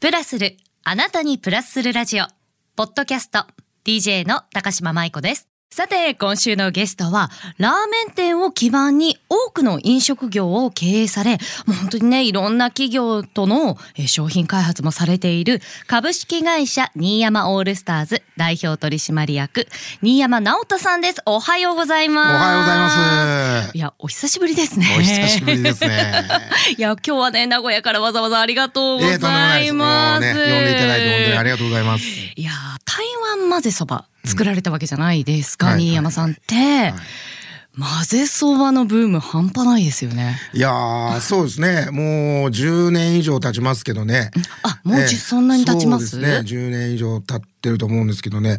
プラスる、あなたにプラスするラジオ。ポッドキャスト、DJ の高島舞子です。さて、今週のゲストは、ラーメン店を基盤に多くの飲食業を経営され、もう本当にね、いろんな企業とのえー商品開発もされている、株式会社新山オールスターズ代表取締役、新山直人さんです。おはようございおます。はようございます。いや、お久しぶりですね。お久しぶりですね。いや、今日はね、名古屋からわざわざありがとうごええとんでもなざいいです。もます。うね、呼んでいただいて本当にありがとうございます。いやー台湾混ぜそば作られたわけじゃないですか、うんはい新山さんって、はい混ぜそばのブーム半端ないですよね。いやー、そうですね。もう10年以上経ちますけどね。あもうじゅそんなに経ちます？ね。10年以上経ってると思うんですけどね。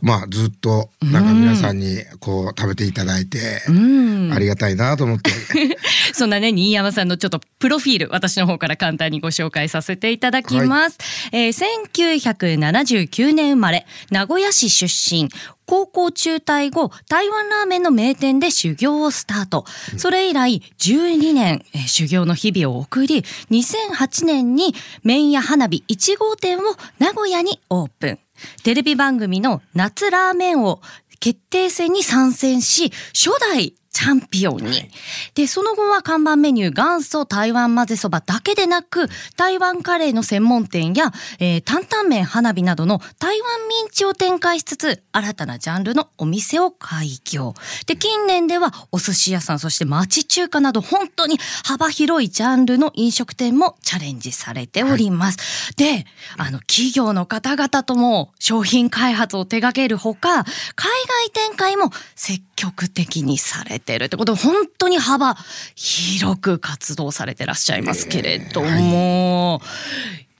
まあずっとなんか皆さんにこう食べていただいて、うんありがたいなと思って。そんなね新山さんのちょっとプロフィール私の方から簡単にご紹介させていただきます。えー1979年生まれ名古屋市出身。高校中退後、台湾ラーメンの名店で修行をスタート。それ以来12年、えー修行の日々を送り、2008年に麺屋花火1号店を名古屋にオープン。テレビ番組の夏ラーメンを決定戦に参戦し、初代チャンピオンに。で、その後は看板メニュー元祖台湾混ぜそばだけでなく、台湾カレーの専門店や、えー担々麺花火などの台湾ミンチを展開しつつ、新たなジャンルのお店を開業。で、近年ではお寿司屋さん、そして町中華など本当に幅広いジャンルの飲食店もチャレンジされております。で、あの、企業の方々とも商品開発を手掛けるほか、海外展開も積極的にされてるってことで、本当に幅広く活動されてらっしゃいますけれども、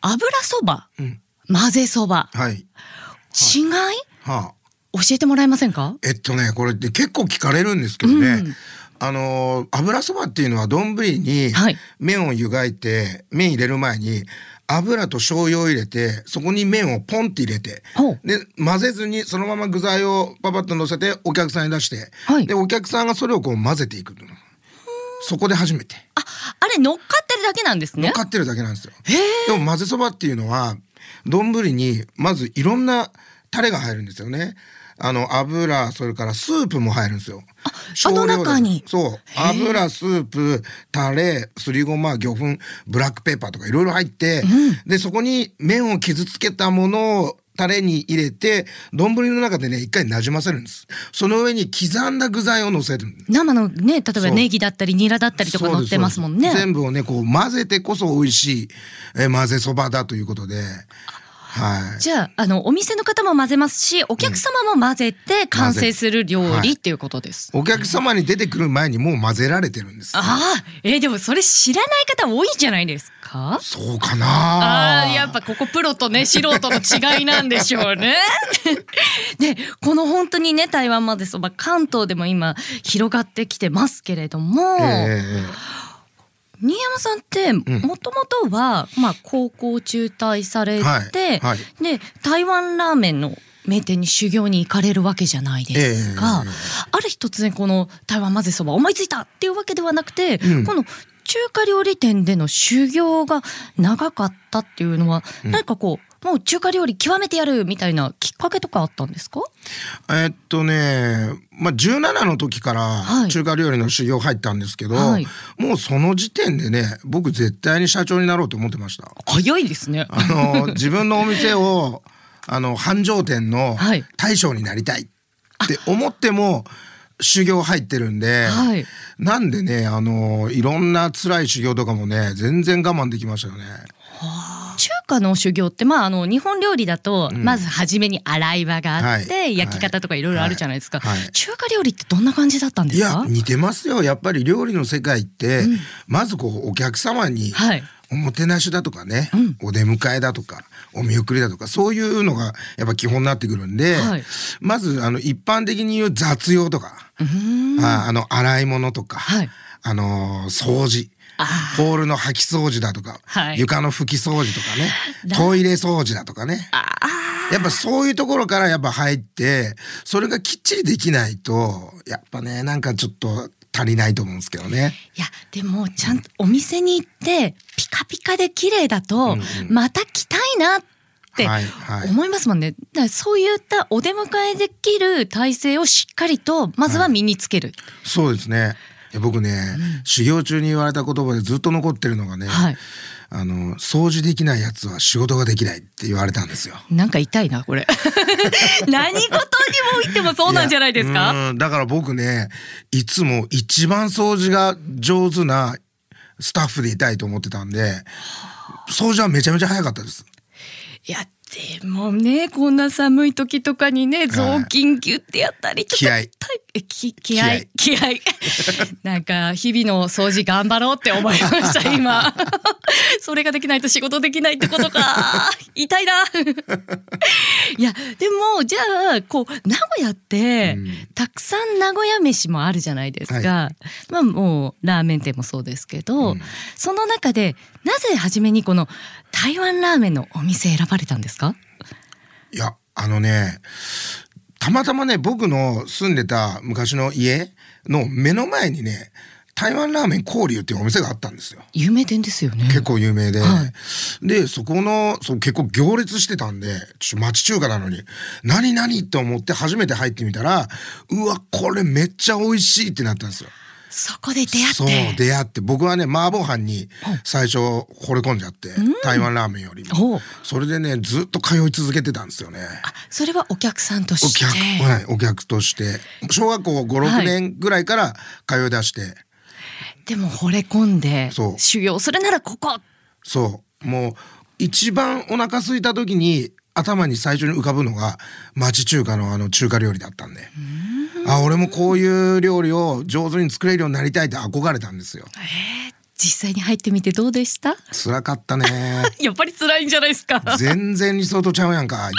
油そば、うん。混ぜそば、はい。違い。はあ。教えてもらえませんか？えっとね、これで結構聞かれるんですけどね。うん。あのー油そばっていうのは丼にはい。麺を湯がいて、麺入れる前に油と醤油を入れてそこに麺をポンって入れてで混ぜずにそのまま具材をパパッと乗せてお客さんに出して、はいでお客さんがそれをこう混ぜていくのそこで初めてあ、あれ乗っかってるだけなんですね？乗っかってるだけなんですよ。でも混ぜそばっていうのは丼にまずいろんなタレが入るんですよね。あの油それからスープも入るんですよ。あの中にそう油スープタレすりごま魚粉ブラックペーパーとかいろいろ入って、でそこに麺を傷つけたものをタレに入れて丼の中でね一回なじませるんです。その上に刻んだ具材を乗せる。生のね、例えばネギだったりニラだったりとか乗ってますもんね。全部をねこう混ぜてこそ美味しい、えー混ぜそばだということで、はい。じゃあ、あの、お店の方も混ぜますし、お客様も混ぜて完成する料はい理っていうことです。お客様に出てくる前にもう混ぜられてるんです。ああ、えーでもそれ知らない方多いんじゃないですか？そうかあなあーやっぱここプロとね素人の違いなんでしょうね。でこの本当にね台湾までそば関東でも今広がってきてますけれども、え新山さんってもともとは、まあ、高校中退されて、はい。はい。で台湾ラーメンの名店に修行に行かれるわけじゃないですか、ええ。ある日突然この台湾混ぜそば思いついたっていうわけではなくて、うん。この中華料理店での修行が長かったっていうのは、何かこうもう中華料理極めてやるみたいなきっかけとかあったんですか？ええっとね、まあ、17の時かはいら中華料理の修行入ったんですけど、はいもうその時点でね僕絶対に社長になろうと思ってました。早いですね。あの自分のお店を あの繁盛店のはい大将になりたいって思っても修行入ってるんで、はいなんでねあのいろんな辛い修行とかもね全然我慢できましたよね。中華の修行ってまああの日本料理だと、まず初めに洗い場があって、はい。焼き方とかいろいろあるじゃないですか、はい。はい。中華料理ってどんな感じだったんでいすか？や似てますよ。やっぱり料理の世界って、まずこうお客様にはい。おもてなしだとかね、うん。お出迎えだとかお見送りだとかそういうのがやっぱ基本になってくるんで、はい。まずあの一般的に言う雑用とか、ああの洗い物とか、はいあのー掃除。あホールの掃き掃除だとか、はい。床の拭き掃除とかね。だトイレ掃除だとかね。やっぱそういうところからやっぱ入ってそれがきっちりできないとやっぱねなんかちょっと足りないと思うんですけどね。いやでもちゃんとお店に行ってピカピカで綺麗だと、また来たいなってはいはい。思いますもんね。だからそういったお出迎えできる体制をしっかりとまずは身につける。そうですね。いや僕ね、修行中に言われた言葉でずっと残ってるのがね、はいあの掃除できないやつは仕事ができないって言われたんですよ。なんか痛いなこれ。何事にも言ってもそうなんじゃないですいか。だから僕ねいつも一番掃除が上手なスタッフでいたいと思ってたんで掃除はめちゃめちゃ早かったです。いやでもねこんな寒い時とかにね雑巾ギュってやったりとか、気合えき気合気合 なんか日々の掃除頑張ろうって思いました 今。それができないと仕事できないってことか。痛いないやでもじゃあこう名古屋って、うん。たくさん名古屋飯もあるじゃないですか、はまあもうラーメン店もそうですけど、うん。その中でなぜ初めにこの台湾ラーメンのお店選ばれたんですか？いやあのねたまたまね僕の住んでた昔の家の目の前にね台湾ラーメン交流っていうお店があったんですよ。有名店ですよね。結構有名で、はでそこのそう結構行列してたんでちょ町中華なのに何何って思って初めて入ってみたらうわこれめっちゃ美味しいってなったんですよ。そこで出会って。そう出会って僕はね麻婆飯に最初惚れ込んじゃって、台湾ラーメンよりもそれでねずっと通い続けてたんですよね。あ、それはお客さんとおして。客,、はい、お客として小学校56、はい年ぐらいから通い出してでも惚れ込んで修行するならここ。そう。もう一番お腹空いた時に頭に最初に浮かぶのが町中華のあの中華料理だったんで。あ俺もこういう料理を上手に作れるようになりたいって憧れたんですよ。えー実際に入ってみてどうでした？辛かったね。やっぱり辛いんじゃないですか。全然理想とちゃうやんか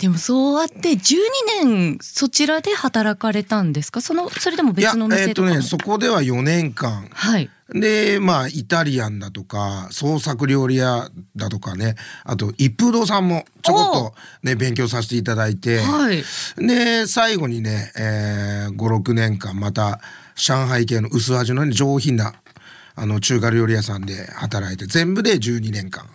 でもそうあって12年そちらで働かれたんですか？そのそれでも別のお店えっ、ととかも。ねそこでは4年間はい。でまあイタリアンだとか創作料理屋だとかねあと一風堂さんもちょこっとね勉強させていただいて、はい。で最後にね、えー、56年間また上海系の薄味の、ね、上品なあの中華料理屋さんで働いて全部で12年間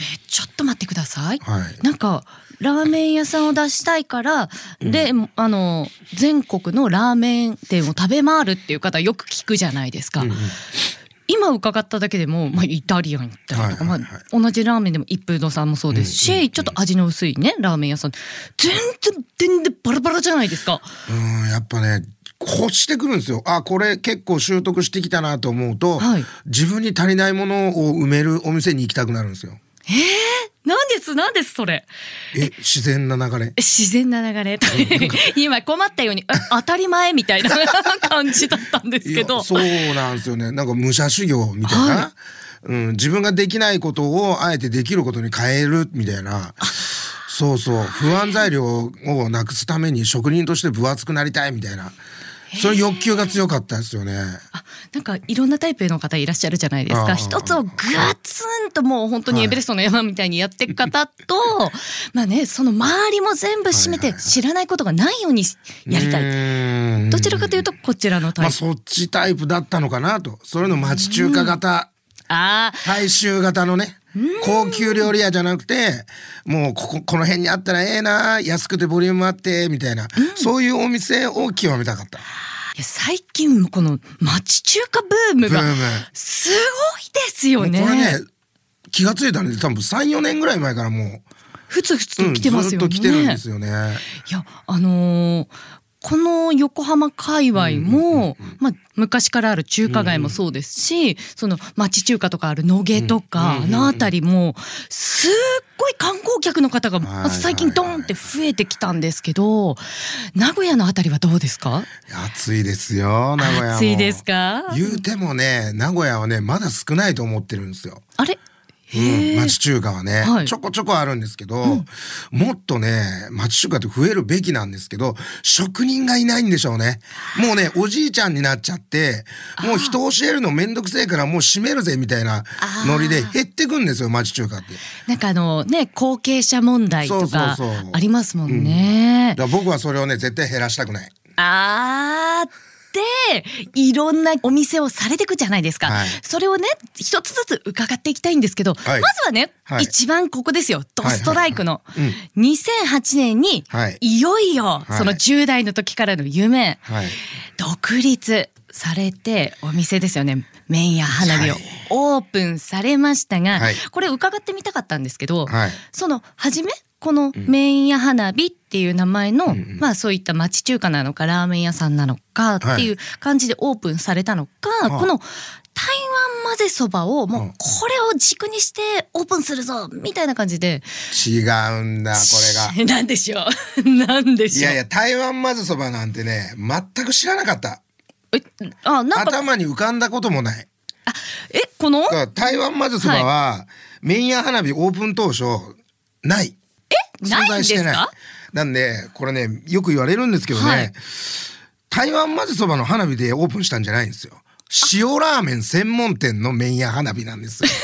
えちょっと待ってください。はい。なんかラーメン屋さんを出したいから、であの全国のラーメン店を食べ回るっていう方よく聞くじゃないですか。うんうん。今伺っただけでも、まあ、イタリアン行ったりとか、はいはいはい。まあ、同じラーメンでも一風堂さんもそうですし、うんうんうん。ちょっと味の薄いねラーメン屋さん。全然全然バラバラじゃないですか。うんやっぱね欲してくるんですよ。あこれ結構習得してきたなと思うと、はい。自分に足りないものを埋めるお店に行きたくなるんですよえー、なんですなんですそれ。え自然な流れ？自然な流れ。今困ったようにえ当たり前みたいな 感じだったんですいけど。やそうなんですよね。なんか武者修行みたいな、はうん、自分ができないことをあえてできることに変えるみたいな。そうそう。不安材料をなくすために職人として分厚くなりたいみたいなそういう欲求が強かったですよね。あなんかいろんなタイプの方いらっしゃるじゃないですか。一つをガツンともう本当にエベレストの山みたいにやっていく方と、まあねその周りも全部締めて知らないことがないようにやりたい、いどちらかというとこちらのタイプ、まあそっちタイプだったのかなと。それの町中華型。ああ大衆型のね高級料理屋じゃなくてもうこここの辺にあったらええな安くてボリュームあってみたいな、そういうお店を極めたかった。最近この町中華ブームがすごいですよね。これね気が付いたので多分34年ぐらい前からもふつふつう、と来てますよね、ずっと来てるんですよね。いやあのーこの横浜界隈も、まあ、昔からある中華街もそうですし、その町中華とかある野毛とか、うんあの辺りもすっごい観光客の方が最近ドーンって増えてきたんですけど名古屋の辺りはどうですか？暑いですよ名古屋も。暑いですか？言うてもね名古屋はねまだ少ないと思ってるんですよ。あれ？うん、町中華はね、はい。ちょこちょこあるんですけど、もっとね町中華って増えるべきなんですけど職人がいないんでしょうね。もうねおじいちゃんになっちゃってもう人教えるのめんどくせえからもう閉めるぜみたいなノリで減ってくんですよ町中華って。なんかあのね後継者問題とかそうそうそう。ありますもんね。だから僕はそれをね絶対減らしたくない。あーでいろんなお店をされていくじゃないですか、はい。それをね一つずつ伺っていきたいんですけど、はい。まずはね、はい。一番ここですよ。ドストライクの、はいはい2008年に、はい。いよいよはい。その10代の時からの夢、はい。独立されてお店ですよね。麺や花火をはい。オープンされましたが、はい。これ伺ってみたかったんですけど、はい。その初めこの麺屋花火っていう名前の、んうん。まあそういった町中華なのかラーメン屋さんなのかっていう感じでオープンされたのか、あ。この台湾混ぜそばをもううん。これを軸にしてオープンするぞみたいな感じで。違うんだこれが。なんでしょう。なんでしょう。いやいや台湾まぜそばなんてね全く知らなかった。えあなんか。頭に浮かんだこともない。えこの？台湾まぜそばは、麺屋花火オープン当初ないない。んですか？なんでこれねよく言われるんですけどね、はい。台湾まぜそばの花火でオープンしたんじゃないんですよ。塩ラーメン専門店の麺屋花火なんですよ。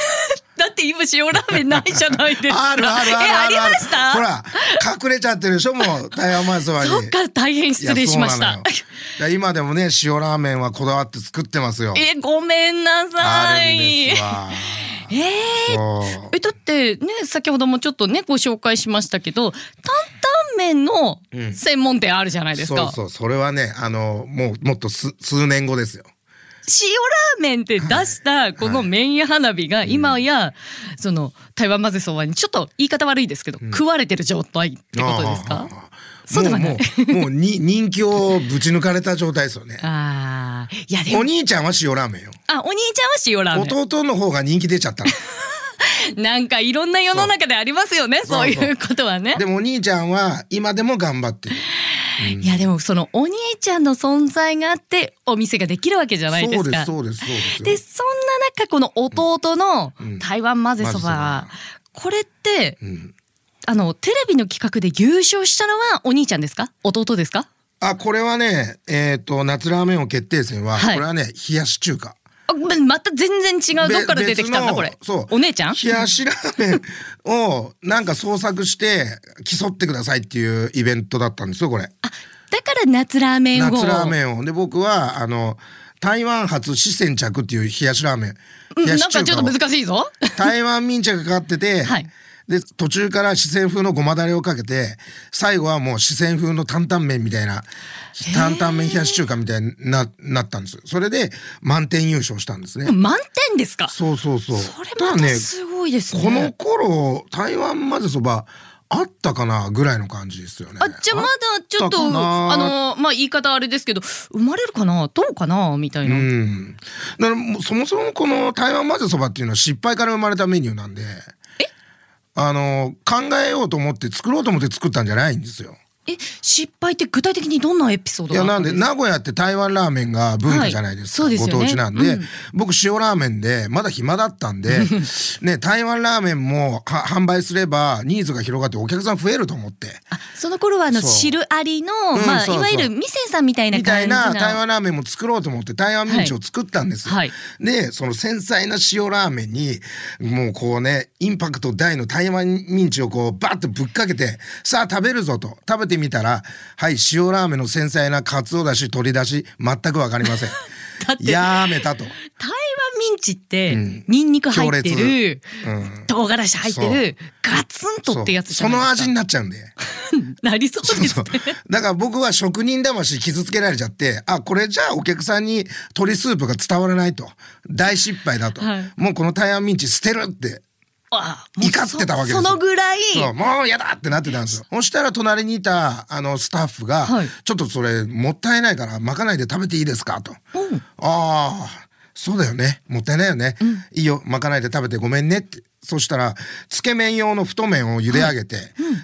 だって今塩ラーメンないじゃないですか。あるあるあるあるえありました？ほら隠れちゃってるでしょもう台湾まぜそばに。そっか大変失礼しました。今でもね塩ラーメンはこだわって作ってますよ。えごめんなあさるんいですわえーえだってね先ほどもちょっとねご紹介しましたけど担々麺のうん。専門店あるじゃないですか、そうそうそれはねあのもうもっとす数年後ですよ。塩ラーメンって出したこの麺屋花火が今やその台湾混ぜそばにちょっと言い方悪いですけど、食われてる状態ってことですか？ああそうではない。もうもうもうに 人気をぶち抜かれた状態ですよね。あー。いやでおも兄ちゃんは塩ラーメンよ。あお兄ちゃんは塩ラーメン。弟の方が人気出ちゃったの。なんかいろんな世の中でありますよねそういうことはね。でもお兄ちゃんは今でも頑張ってる。いやでもそのお兄ちゃんの存在があってお店ができるわけじゃないですか。そうですそうですそうですよ。でそんな中この弟のうん。台湾混ぜそば、混ぜそば。これってうんあのテレビの企画で優勝したのはお兄ちゃんですか？弟ですか？あこれはねえっ、と夏ラーメン王決定戦は、はい。これはね冷やし中華。あままた全然違うどっから出てきたんだべこれ。そう。お姉ちゃん？冷やしラーメンをなんか創作して競ってくださいっていうイベントだったんですよこれ。あだから夏ラーメンを。夏ラーメンを。で僕はあの台湾発四川着っていう冷やしラーメン。うんなん冷やし中華を。かちょっと難しいぞ。台湾民茶がかかってて、はいで途中から四川風のごまだれをかけて最後はもう四川風の担々麺みたいな担々麺冷やし中華みたいにななったんです。よそれで満点優勝したんですね、満点ですか？そうそうそう。それまたすごいですね。この頃台湾まぜそばあったかなぐらいの感じですよね。あじゃあまだちょっとあのまあ言い方あれですけど生まれるかな？どうかな？みたいな、うん、だからそもそもこの台湾混ぜそばっていうのは失敗から生まれたメニューなんであの考えようと思って作ろうと思って作ったんじゃないんですよ。え失敗って具体的にどんなエピソードいやなんで名古屋って台湾ラーメンが文化じゃないですか、はいすよね。ご当地なんで、うん。僕塩ラーメンでまだ暇だったんでね台湾ラーメンもは販売すればニーズが広がってお客さん増えると思って。あその頃はあの汁ありの、うんまあいわゆる店さんみたいなみたいなな台湾ラーメンも作ろうと思って台湾ミンチを作ったんですよ。はい。でその繊細な塩ラーメンにもうこうねインパクト大の台湾ミンチをこうバッとぶっかけてさあ食べるぞと。食べてみたらはい塩ラーメンの繊細なかつおだし鶏だし全く分かりません。やめたと。湾ミンチって、うん。ニンニク入って強るうん。唐辛子入ってるガツンとってやつじその味になっちゃうんで。なりそうですそうだから僕は職人魂傷つけられちゃってあこれじゃあお客さんに鶏スープが伝わらないと。大失敗だと、はい。もうこの台湾ミンチ捨てるって怒ってたわけですよ。そそのぐらい。もうやだってなってたんですよ。そしたら隣にいたあのスタッフが、はい。ちょっとそれもったいないからまかないで食べていいですかと、うん。ああそうだよね。もったいないよね、いいよ。まかないで食べてごめんねって。そしたらつけ麺用の太麺を茹で上げて、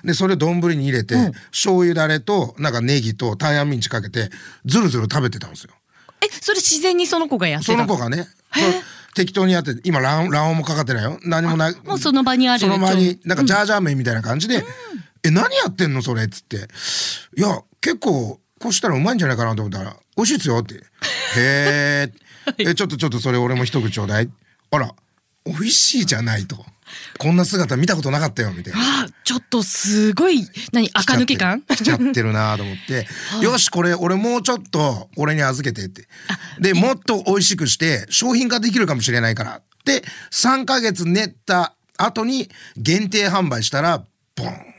でそれを丼に入れて、うん。醤油だれとなんかネギと台湾ミンチかけてずるずる食べてたんですよ。えそれ自然にその子がやってたその子がね適当にやってて今卵卵黄もかかってないよ。何もない。もうその場にあるその場になんかジャージャー麺みたいな感じで「え何やってんのそれ」っつって「いや結構こうしたらうまいんじゃないかなと思ったら「美味しいですよ」って「へー。えちょっとちょっとそれ俺も一口ちょうだい」あら美味しいじゃないと。こんな姿見たことなかったよみたいな。あちょっとすごい何垢抜け感？来ちゃってるなと思って、よしこれ俺もうちょっと俺に預けてって。でもっと美味しくして商品化できるかもしれないからって3ヶ月練った後に限定販売したらボン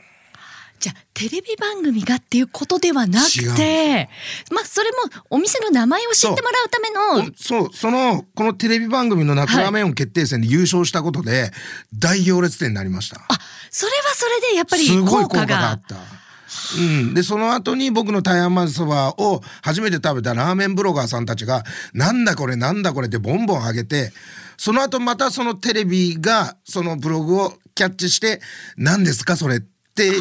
じゃあテレビ番組がっていうことではなく違てまあそれもお店の名前を知ってもらうためのそうそのこのテレビ番組の夏ラーメン王決定戦で優勝したことで大行列店になりました。あそれはそれでやっぱりすごい効効果があった。うん、でその後に僕の台湾まぜそばを初めて食べたラーメンブロガーさんたちが「なんだこれなんだこれ」ってボンボン上げてその後またそのテレビがそのブログをキャッチして「何ですかそれ」ってす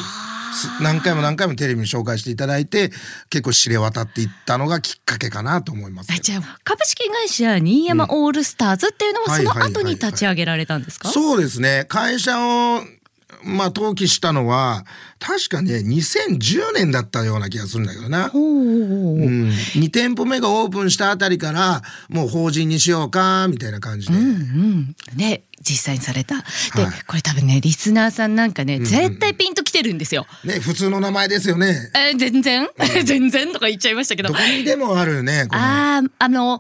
何回も何回もテレビに紹介していただいて結構知れ渡っていったのがきっかけかなと思います。じゃあ株式会社新山オールスターズっていうのはその後に立ち上げられたんですか、そうですね。会社をまあ登記したのは確かね2010年だったような気がするんだけどな。ほうほうほうう。ん、2店舗目がオープンしたあたりからもう法人にしようかみたいな感じで、うんうん、ね実際にされた。で、はい。これ多分ねリスナーさんなんかね、んうん絶対ピンときてるんですよ。ね普通の名前ですよね。えー全然？全然？とか言っちゃいましたけど。ど。こにでもあるよねあああの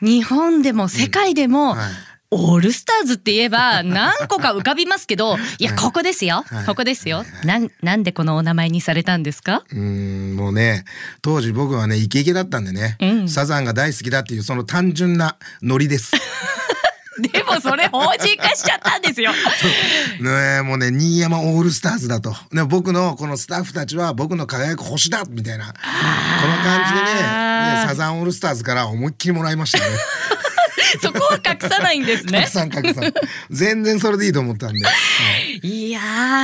日本でも世界でも、はいオールスターズって言えば 何個か浮かびますけどいやはい。ここですよ、はい。ここですよ、なんなんでこのお名前にされたんですか？うーんもうね当時僕はねイケイケだったんでね、うん。サザンが大好きだっていうその単純なノリです。でもそれ法人化しちゃったんですよ。ねえもうね新山オールスターズだと、ね、僕のこのスタッフたちは僕の輝く星だみたいな。この感じでねねサザンオールスターズから思いっきりもらいましたね。そこは隠さないんですね。全然それでいいと思ったんで、は いいや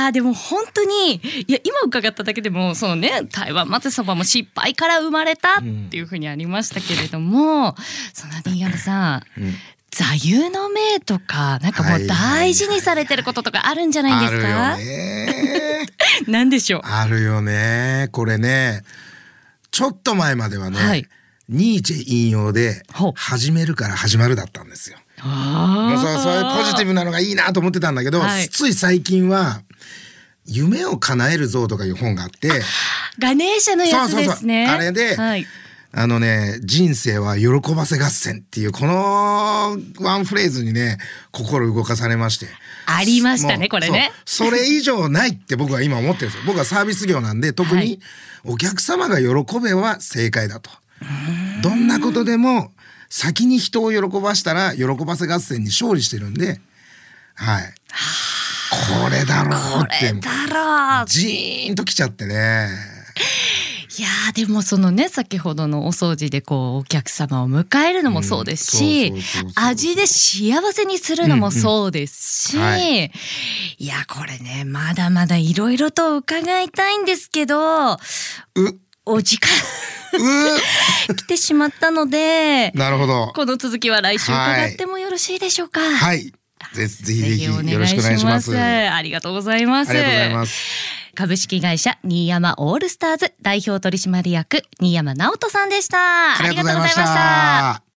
ーでも本当にいや今伺っただけでもそのね台湾まぜそばも失敗から生まれたっていうふうにありましたけれども、その新山さん、座右の銘とかなんかもう大事にされてることとかあるんじゃないですか、あるよね。なんでしょう？あるよね。これねちょっと前まではね、はいニーチェ引用でほう「始めるから始まる」だったんですよ。もうそうそういうポジティブなのがいいなと思ってたんだけど、はい。つい最近は「夢を叶えるぞ」とかいう本があって。ガネーシャのやつですね。あれで、はい、あのね「人生は喜ばせ合戦」っていうこのワンフレーズにね心動かされまして。ありましたねこれね。そう。それ以上ないって僕は今思ってるんですよ。僕はサービス業なんで特はい。にお客様が喜べば正解だと。どんなことでも先に人を喜ばしたら喜ばせ合戦に勝利してるんで、はい。これだろうこってれだろうジーンときちゃってね。いやーでもそのね先ほどのお掃除でこうお客様を迎えるのもそうですし、味で幸せにするのもそうですし、うんうんはいいやこれねまだまだいろいろと伺いたいんですけどう、お時間う、来てしまったのでなるほど。この続きは来週伺ってもよろしいでしょうか。はい。ぜぜひぜひおよろしくお願いします。あありがとうございます。りがとうございます。株式会社新山オールスターズ代表取締役新山直人さんでした。ありがとうございました。